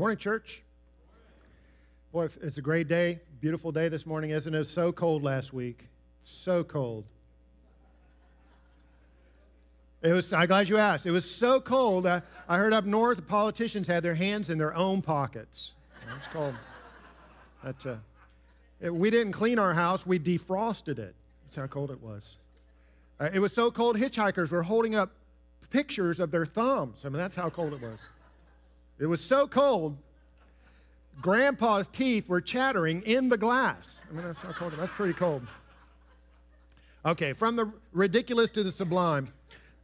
Morning, church. Boy, it's a great day, beautiful day this morning, isn't it? So cold last week. So cold. It was, I'm glad you asked. It was so cold. I, I heard up north the politicians had their hands in their own pockets. It's cold. But, uh, it, we didn't clean our house, we defrosted it. That's how cold it was. Uh, it was so cold, hitchhikers were holding up pictures of their thumbs. I mean, that's how cold it was. It was so cold, Grandpa's teeth were chattering in the glass. I mean, that's how cold. That's pretty cold. Okay, from the ridiculous to the sublime.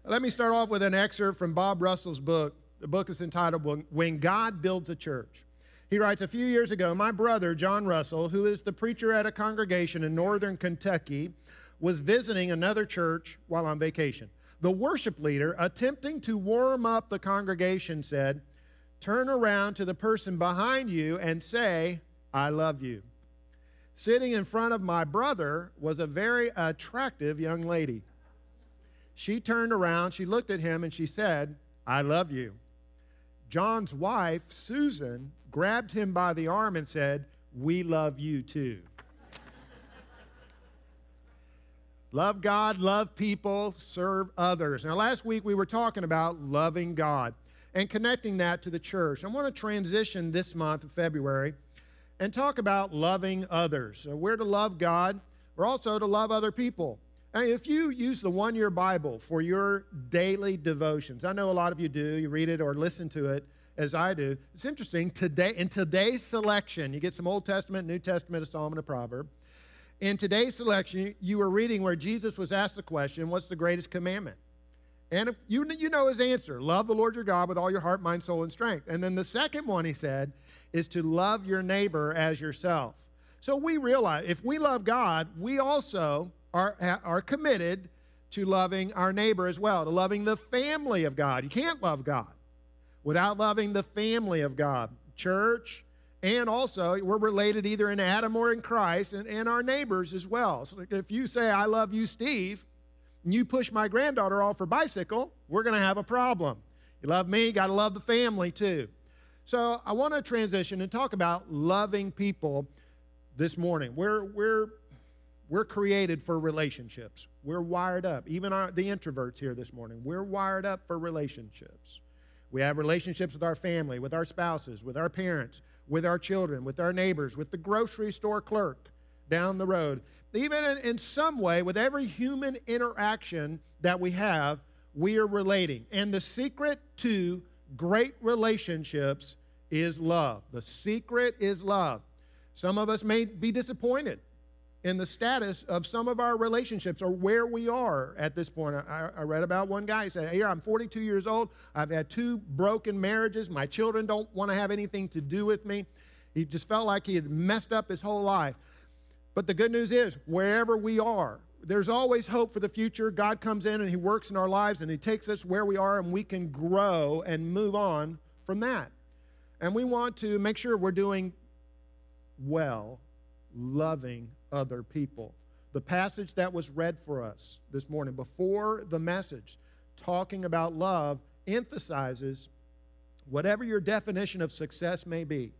Let me start off with an excerpt from Bob Russell's book. The book is entitled When God Builds a Church. He writes A few years ago, my brother, John Russell, who is the preacher at a congregation in northern Kentucky, was visiting another church while on vacation. The worship leader, attempting to warm up the congregation, said, Turn around to the person behind you and say, I love you. Sitting in front of my brother was a very attractive young lady. She turned around, she looked at him, and she said, I love you. John's wife, Susan, grabbed him by the arm and said, We love you too. love God, love people, serve others. Now, last week we were talking about loving God and connecting that to the church. I want to transition this month of February and talk about loving others. So we're to love God, we're also to love other people. And if you use the one year Bible for your daily devotions, I know a lot of you do, you read it or listen to it as I do. It's interesting. Today, in today's selection, you get some Old Testament, New Testament, a Psalm, and a proverb. In today's selection, you were reading where Jesus was asked the question, What's the greatest commandment? And if you, you know his answer love the Lord your God with all your heart, mind, soul, and strength. And then the second one he said is to love your neighbor as yourself. So we realize if we love God, we also are, are committed to loving our neighbor as well, to loving the family of God. You can't love God without loving the family of God, church, and also we're related either in Adam or in Christ and, and our neighbors as well. So if you say, I love you, Steve, and you push my granddaughter off her bicycle, we're going to have a problem. You love me, got to love the family too. So I want to transition and talk about loving people this morning. We're, we're we're created for relationships. We're wired up. Even our, the introverts here this morning, we're wired up for relationships. We have relationships with our family, with our spouses, with our parents, with our children, with our neighbors, with the grocery store clerk down the road. Even in, in some way, with every human interaction that we have, we are relating. And the secret to great relationships is love. The secret is love. Some of us may be disappointed in the status of some of our relationships or where we are at this point. I, I read about one guy. He said, Here, I'm 42 years old. I've had two broken marriages. My children don't want to have anything to do with me. He just felt like he had messed up his whole life. But the good news is, wherever we are, there's always hope for the future. God comes in and He works in our lives and He takes us where we are and we can grow and move on from that. And we want to make sure we're doing well, loving other people. The passage that was read for us this morning before the message, talking about love, emphasizes whatever your definition of success may be,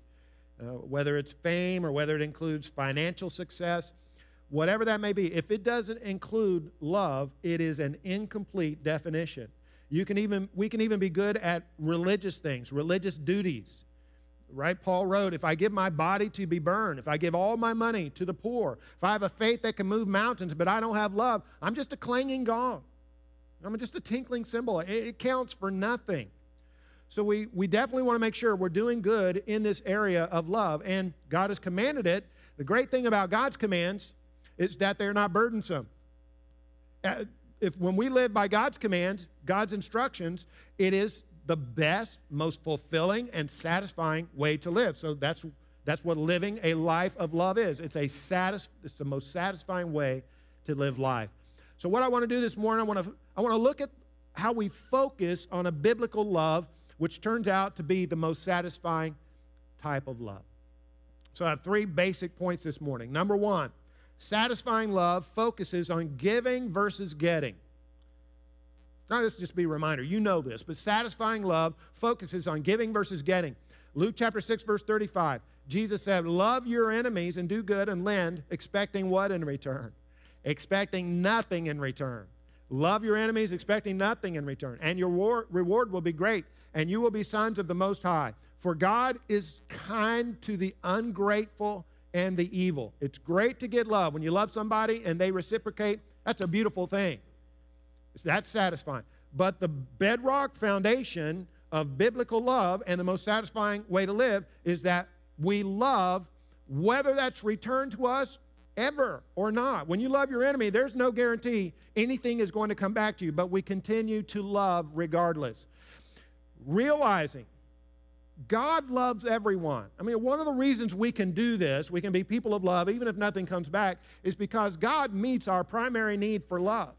uh, whether it's fame or whether it includes financial success, whatever that may be, if it doesn't include love, it is an incomplete definition. You can even, we can even be good at religious things, religious duties right? Paul wrote, If I give my body to be burned, if I give all my money to the poor, if I have a faith that can move mountains, but I don't have love, I'm just a clanging gong. I'm just a tinkling cymbal. It, it counts for nothing. So we, we definitely want to make sure we're doing good in this area of love. And God has commanded it. The great thing about God's commands is that they're not burdensome. Uh, if when we live by God's commands, God's instructions, it is the best, most fulfilling, and satisfying way to live. So that's, that's what living a life of love is. It's, a satis- it's the most satisfying way to live life. So, what I want to do this morning, I want to, I want to look at how we focus on a biblical love, which turns out to be the most satisfying type of love. So, I have three basic points this morning. Number one, satisfying love focuses on giving versus getting. Now, this just be a reminder. You know this, but satisfying love focuses on giving versus getting. Luke chapter 6, verse 35. Jesus said, Love your enemies and do good and lend, expecting what in return? Expecting nothing in return. Love your enemies, expecting nothing in return. And your reward will be great, and you will be sons of the Most High. For God is kind to the ungrateful and the evil. It's great to get love. When you love somebody and they reciprocate, that's a beautiful thing. That's satisfying. But the bedrock foundation of biblical love and the most satisfying way to live is that we love whether that's returned to us ever or not. When you love your enemy, there's no guarantee anything is going to come back to you, but we continue to love regardless. Realizing God loves everyone. I mean, one of the reasons we can do this, we can be people of love, even if nothing comes back, is because God meets our primary need for love.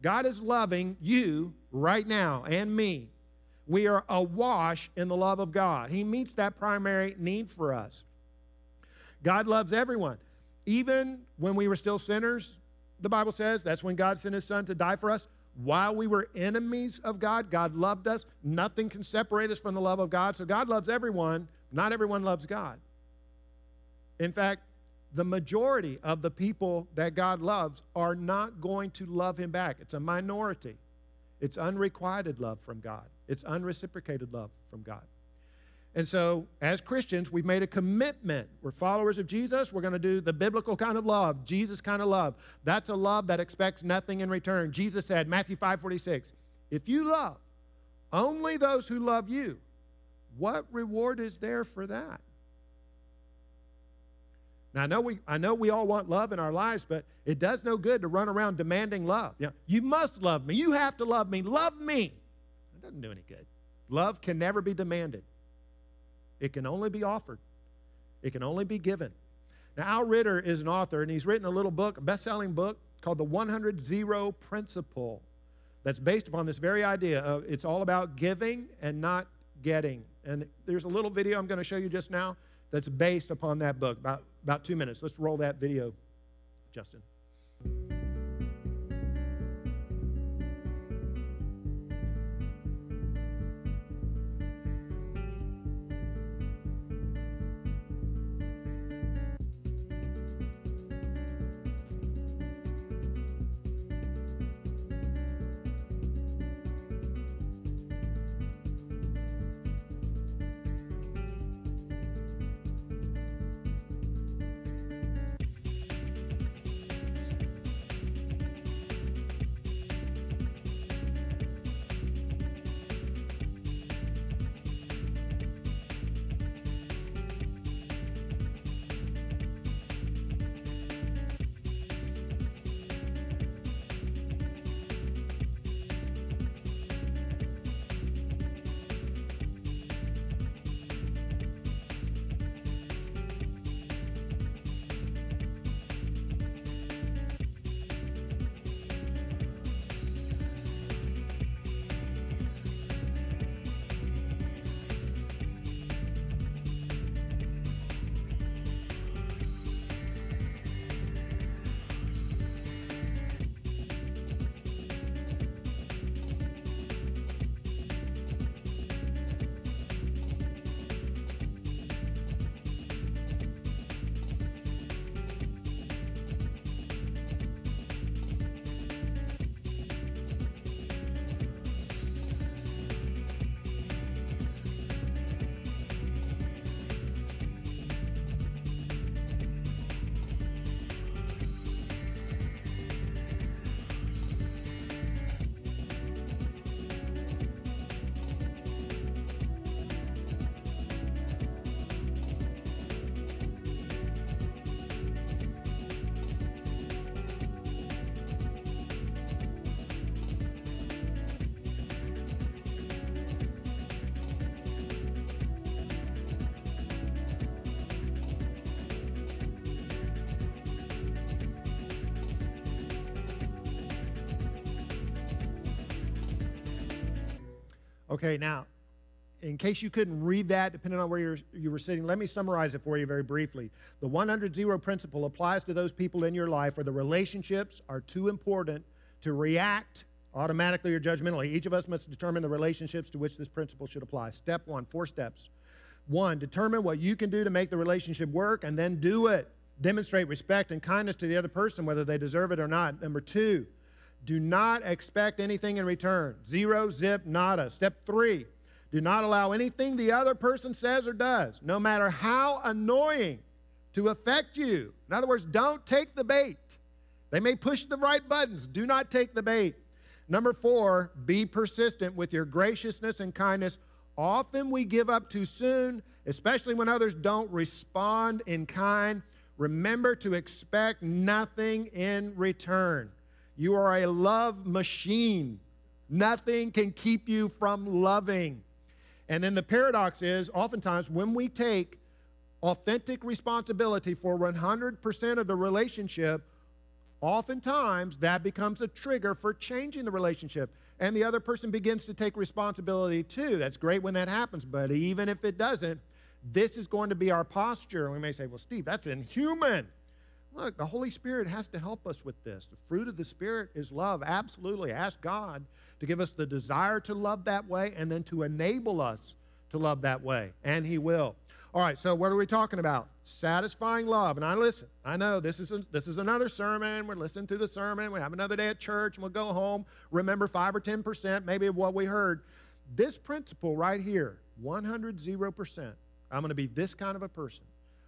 God is loving you right now and me. We are awash in the love of God. He meets that primary need for us. God loves everyone. Even when we were still sinners, the Bible says that's when God sent his son to die for us. While we were enemies of God, God loved us. Nothing can separate us from the love of God. So God loves everyone. Not everyone loves God. In fact, the majority of the people that God loves are not going to love him back. It's a minority. It's unrequited love from God, it's unreciprocated love from God. And so, as Christians, we've made a commitment. We're followers of Jesus. We're going to do the biblical kind of love, Jesus kind of love. That's a love that expects nothing in return. Jesus said, Matthew 5 46, if you love only those who love you, what reward is there for that? Now, I know, we, I know we all want love in our lives, but it does no good to run around demanding love. You, know, you must love me. You have to love me. Love me. It doesn't do any good. Love can never be demanded. It can only be offered, it can only be given. Now, Al Ritter is an author, and he's written a little book, a best selling book called The 100 Zero Principle, that's based upon this very idea of it's all about giving and not getting. And there's a little video I'm going to show you just now that's based upon that book, about, about two minutes. Let's roll that video, Justin. Okay, now, in case you couldn't read that, depending on where you're, you were sitting, let me summarize it for you very briefly. The 100 zero principle applies to those people in your life where the relationships are too important to react automatically or judgmentally. Each of us must determine the relationships to which this principle should apply. Step one, four steps. One, determine what you can do to make the relationship work and then do it. Demonstrate respect and kindness to the other person, whether they deserve it or not. Number two, do not expect anything in return. Zero, zip, nada. Step three, do not allow anything the other person says or does, no matter how annoying, to affect you. In other words, don't take the bait. They may push the right buttons. Do not take the bait. Number four, be persistent with your graciousness and kindness. Often we give up too soon, especially when others don't respond in kind. Remember to expect nothing in return. You are a love machine. Nothing can keep you from loving. And then the paradox is oftentimes when we take authentic responsibility for 100% of the relationship, oftentimes that becomes a trigger for changing the relationship. And the other person begins to take responsibility too. That's great when that happens, but even if it doesn't, this is going to be our posture. And We may say, well, Steve, that's inhuman. Look, the Holy Spirit has to help us with this. The fruit of the Spirit is love. Absolutely. Ask God to give us the desire to love that way and then to enable us to love that way. And He will. All right, so what are we talking about? Satisfying love. And I listen. I know this is, a, this is another sermon. We're listening to the sermon. We have another day at church and we'll go home. Remember 5 or 10% maybe of what we heard. This principle right here 100, 0%. I'm going to be this kind of a person.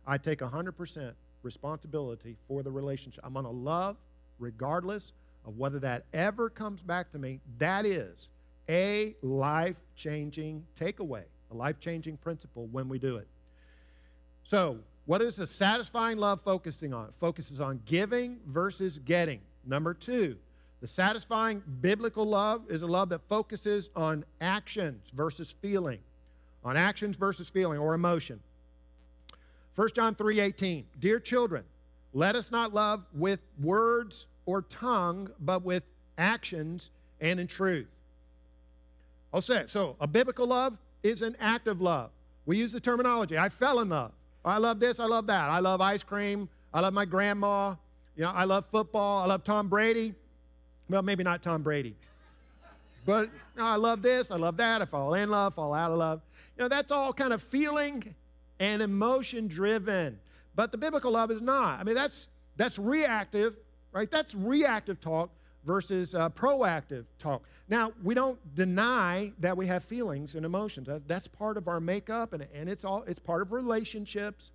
I take 100% responsibility for the relationship. I'm going to love regardless of whether that ever comes back to me. That is a life changing takeaway, a life changing principle when we do it. So, what is the satisfying love focusing on? It focuses on giving versus getting. Number two, the satisfying biblical love is a love that focuses on actions versus feeling, on actions versus feeling or emotion. 1 John 3:18 Dear children, let us not love with words or tongue, but with actions and in truth. I'll say it. So, a biblical love is an act of love. We use the terminology I fell in love. Oh, I love this, I love that. I love ice cream. I love my grandma. You know, I love football. I love Tom Brady. Well, maybe not Tom Brady. But you know, I love this, I love that. I fall in love, fall out of love. You know, that's all kind of feeling and emotion driven. But the biblical love is not. I mean, that's that's reactive, right? That's reactive talk versus uh, proactive talk. Now, we don't deny that we have feelings and emotions. That's part of our makeup, and, and it's all it's part of relationships.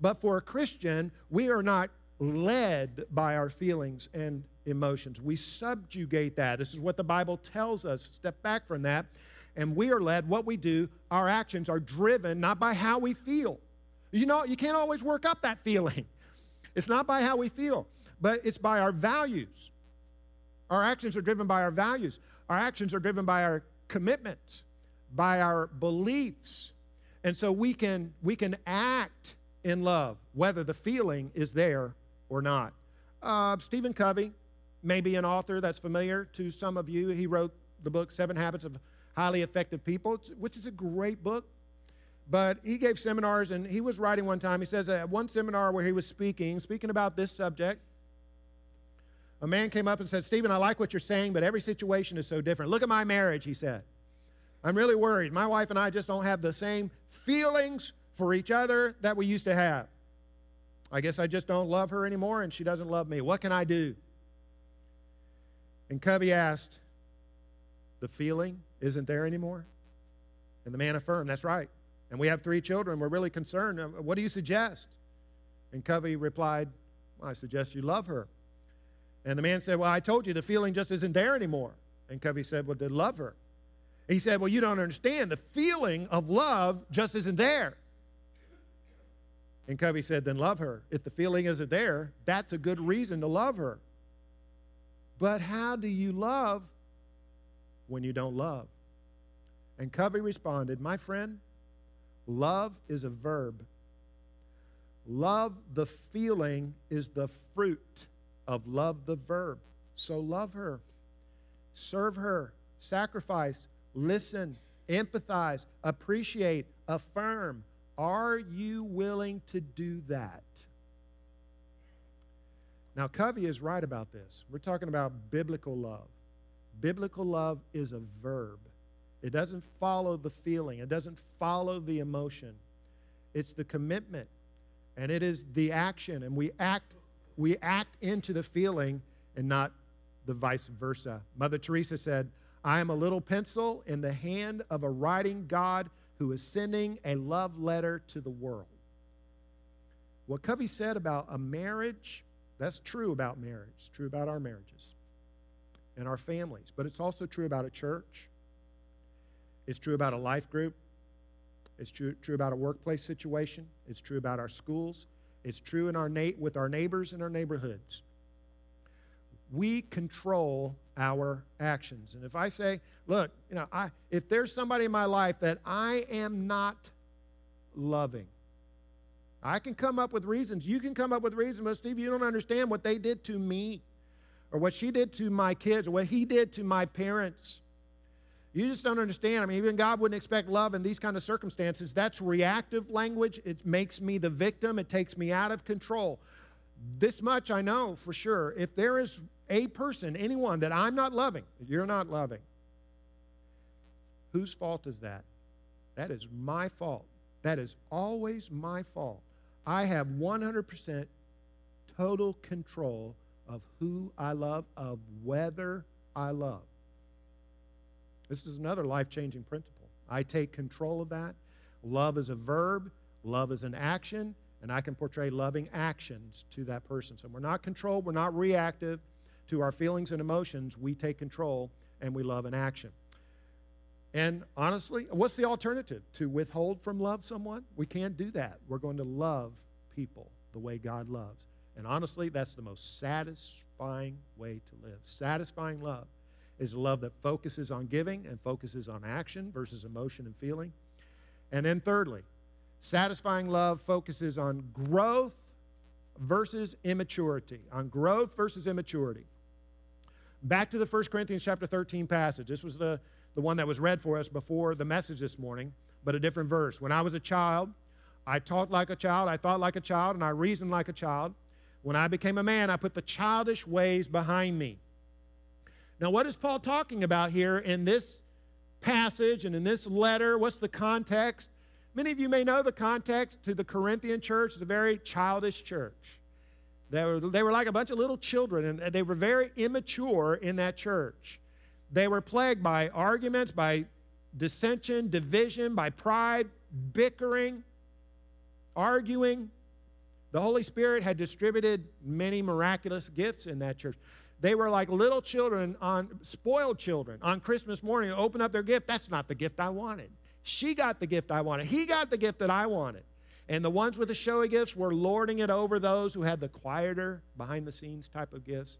But for a Christian, we are not led by our feelings and emotions. We subjugate that. This is what the Bible tells us. Step back from that and we are led, what we do, our actions are driven not by how we feel. You know, you can't always work up that feeling. It's not by how we feel, but it's by our values. Our actions are driven by our values. Our actions are driven by our commitments, by our beliefs. And so we can we can act in love, whether the feeling is there or not. Uh, Stephen Covey, maybe an author that's familiar to some of you. He wrote the book Seven Habits of Highly Effective People, which is a great book. But he gave seminars, and he was writing one time. He says at one seminar where he was speaking, speaking about this subject, a man came up and said, Stephen, I like what you're saying, but every situation is so different. Look at my marriage, he said. I'm really worried. My wife and I just don't have the same feelings for each other that we used to have. I guess I just don't love her anymore, and she doesn't love me. What can I do? And Covey asked, The feeling isn't there anymore? And the man affirmed, That's right. And we have three children. We're really concerned. Uh, what do you suggest? And Covey replied, well, I suggest you love her. And the man said, Well, I told you the feeling just isn't there anymore. And Covey said, Well, then love her. He said, Well, you don't understand. The feeling of love just isn't there. And Covey said, Then love her. If the feeling isn't there, that's a good reason to love her. But how do you love when you don't love? And Covey responded, My friend, love is a verb. Love, the feeling, is the fruit of love, the verb. So love her, serve her, sacrifice, listen, empathize, appreciate, affirm. Are you willing to do that? Now, Covey is right about this. We're talking about biblical love. Biblical love is a verb, it doesn't follow the feeling, it doesn't follow the emotion. it's the commitment, and it is the action, and we act we act into the feeling and not the vice versa. Mother Teresa said, I am a little pencil in the hand of a writing God who is sending a love letter to the world. What Covey said about a marriage, that's true about marriage. It's true about our marriages and our families, but it's also true about a church. It's true about a life group. It's true, true about a workplace situation. It's true about our schools. It's true in our na- with our neighbors and our neighborhoods. We control our actions. And if I say, look, you know, I, if there's somebody in my life that I am not loving, I can come up with reasons. You can come up with reasons, but Steve, you don't understand what they did to me, or what she did to my kids, or what he did to my parents. You just don't understand. I mean, even God wouldn't expect love in these kind of circumstances. That's reactive language. It makes me the victim, it takes me out of control. This much I know for sure. If there is a person, anyone that I'm not loving, you're not loving, whose fault is that? That is my fault. That is always my fault. I have 100% total control of who I love, of whether I love. This is another life changing principle. I take control of that. Love is a verb, love is an action, and I can portray loving actions to that person. So we're not controlled, we're not reactive to our feelings and emotions. We take control and we love an action. And honestly, what's the alternative? To withhold from love someone? We can't do that. We're going to love people the way God loves. And honestly, that's the most satisfying way to live. Satisfying love is love that focuses on giving and focuses on action versus emotion and feeling. And then, thirdly, satisfying love focuses on growth versus immaturity. On growth versus immaturity. Back to the 1 Corinthians chapter 13 passage. This was the, the one that was read for us before the message this morning, but a different verse. When I was a child, I talked like a child, I thought like a child, and I reasoned like a child. When I became a man, I put the childish ways behind me. Now, what is Paul talking about here in this passage and in this letter? What's the context? Many of you may know the context to the Corinthian church. It's a very childish church. They were, they were like a bunch of little children, and they were very immature in that church. They were plagued by arguments, by dissension, division, by pride, bickering, arguing. The Holy Spirit had distributed many miraculous gifts in that church. They were like little children on spoiled children on Christmas morning open up their gift. That's not the gift I wanted. She got the gift I wanted. He got the gift that I wanted. And the ones with the showy gifts were lording it over those who had the quieter, behind the scenes type of gifts.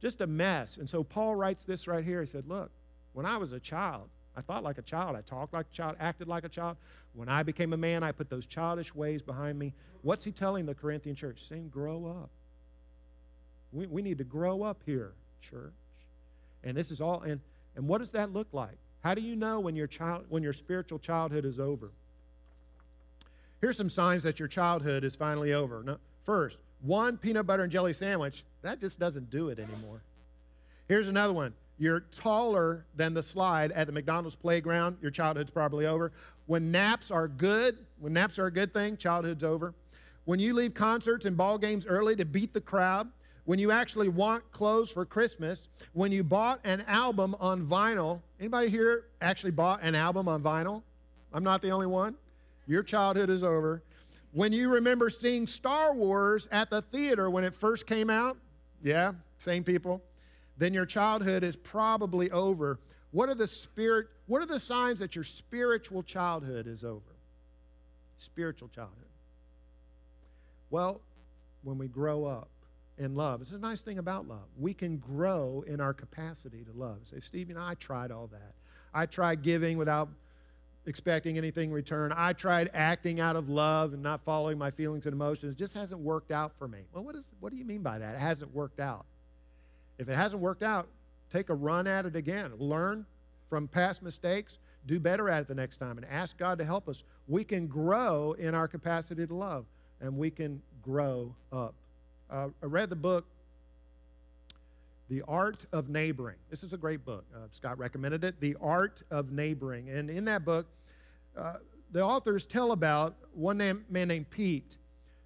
Just a mess. And so Paul writes this right here. He said, Look, when I was a child, I thought like a child. I talked like a child, acted like a child. When I became a man, I put those childish ways behind me. What's he telling the Corinthian church? Saying, Grow up. We, we need to grow up here, church. And this is all, and, and what does that look like? How do you know when your, child, when your spiritual childhood is over? Here's some signs that your childhood is finally over. No, first, one peanut butter and jelly sandwich, that just doesn't do it anymore. Here's another one. You're taller than the slide at the McDonald's playground, your childhood's probably over. When naps are good, when naps are a good thing, childhood's over. When you leave concerts and ball games early to beat the crowd, when you actually want clothes for Christmas, when you bought an album on vinyl. Anybody here actually bought an album on vinyl? I'm not the only one. Your childhood is over. When you remember seeing Star Wars at the theater when it first came out, yeah, same people, then your childhood is probably over. What are the spirit what are the signs that your spiritual childhood is over? Spiritual childhood. Well, when we grow up, in love. It's a nice thing about love. We can grow in our capacity to love. Say, Steve, you know, I tried all that. I tried giving without expecting anything in return. I tried acting out of love and not following my feelings and emotions. It just hasn't worked out for me. Well, what, is, what do you mean by that? It hasn't worked out. If it hasn't worked out, take a run at it again. Learn from past mistakes. Do better at it the next time and ask God to help us. We can grow in our capacity to love and we can grow up uh, I read the book, The Art of Neighboring. This is a great book. Uh, Scott recommended it, The Art of Neighboring. And in that book, uh, the authors tell about one man, man named Pete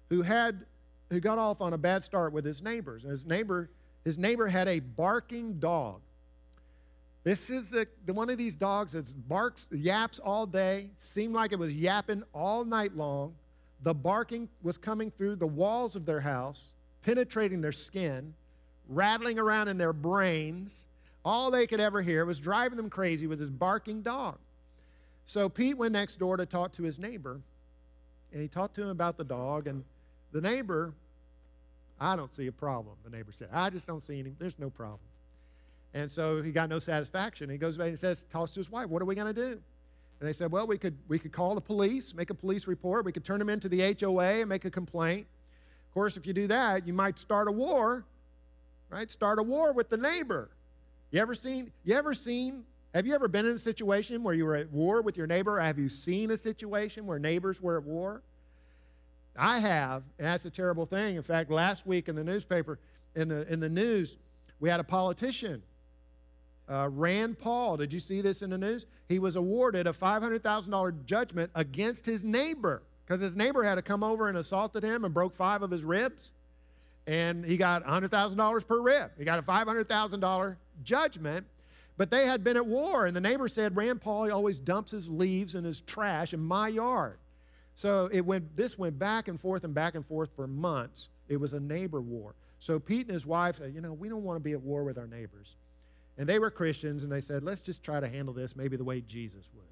who had who got off on a bad start with his neighbors. And his neighbor, his neighbor had a barking dog. This is the, the one of these dogs that barks, yaps all day, seemed like it was yapping all night long. The barking was coming through the walls of their house, penetrating their skin, rattling around in their brains. All they could ever hear was driving them crazy with his barking dog. So Pete went next door to talk to his neighbor, and he talked to him about the dog. And the neighbor, I don't see a problem, the neighbor said. I just don't see any, there's no problem. And so he got no satisfaction. He goes back and says, talks to his wife, what are we going to do? And they said, well, we could, we could call the police, make a police report. We could turn them into the HOA and make a complaint. Of course, if you do that, you might start a war, right? Start a war with the neighbor. You ever seen, you ever seen, have you ever been in a situation where you were at war with your neighbor? Have you seen a situation where neighbors were at war? I have, and that's a terrible thing. In fact, last week in the newspaper, in the, in the news, we had a politician uh, Rand Paul, did you see this in the news? He was awarded a $500,000 judgment against his neighbor because his neighbor had to come over and assaulted him and broke five of his ribs. And he got $100,000 per rib. He got a $500,000 judgment. But they had been at war, and the neighbor said Rand Paul always dumps his leaves and his trash in my yard. So it went, this went back and forth and back and forth for months. It was a neighbor war. So Pete and his wife said, You know, we don't want to be at war with our neighbors. And they were Christians, and they said, let's just try to handle this maybe the way Jesus would.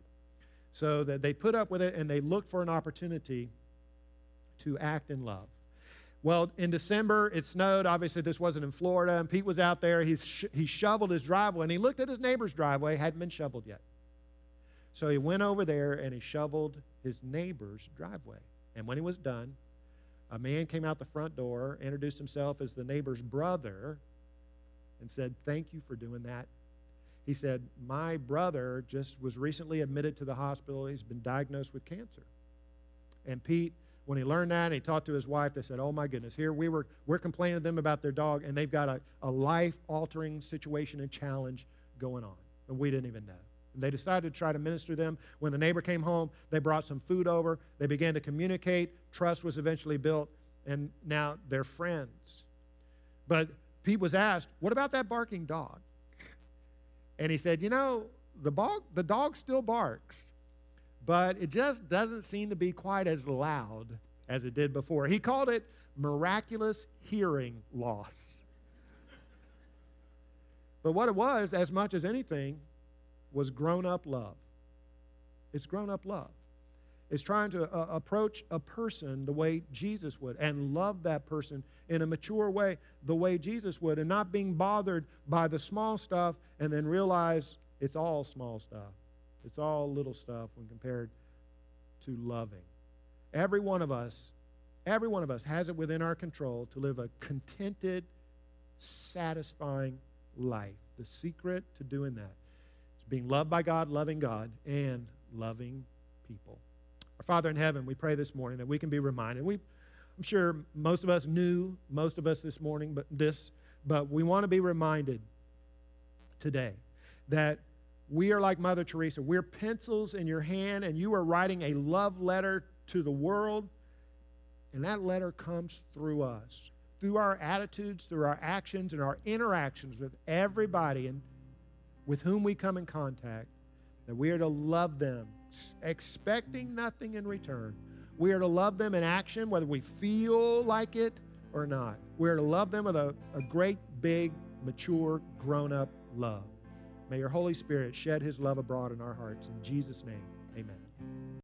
So that they put up with it and they looked for an opportunity to act in love. Well, in December, it snowed. Obviously, this wasn't in Florida, and Pete was out there. He's he shoveled his driveway, and he looked at his neighbor's driveway, hadn't been shoveled yet. So he went over there and he shoveled his neighbor's driveway. And when he was done, a man came out the front door, introduced himself as the neighbor's brother, and said, Thank you for doing that. He said, My brother just was recently admitted to the hospital. He's been diagnosed with cancer. And Pete, when he learned that and he talked to his wife, they said, Oh my goodness, here we were, we're complaining to them about their dog, and they've got a, a life altering situation and challenge going on. And we didn't even know. They decided to try to minister to them. When the neighbor came home, they brought some food over. They began to communicate. Trust was eventually built, and now they're friends. But Pete was asked, What about that barking dog? And he said, You know, the, the dog still barks, but it just doesn't seem to be quite as loud as it did before. He called it miraculous hearing loss. but what it was, as much as anything, was grown up love. It's grown up love It's trying to uh, approach a person the way Jesus would and love that person in a mature way the way Jesus would and not being bothered by the small stuff and then realize it's all small stuff. It's all little stuff when compared to loving. Every one of us, every one of us has it within our control to live a contented, satisfying life. The secret to doing that being loved by God, loving God, and loving people. Our Father in heaven, we pray this morning that we can be reminded. We, I'm sure most of us knew most of us this morning, but this, but we want to be reminded today that we are like Mother Teresa. We're pencils in your hand, and you are writing a love letter to the world, and that letter comes through us, through our attitudes, through our actions, and our interactions with everybody and with whom we come in contact, that we are to love them expecting nothing in return. We are to love them in action, whether we feel like it or not. We are to love them with a, a great, big, mature, grown up love. May your Holy Spirit shed his love abroad in our hearts. In Jesus' name.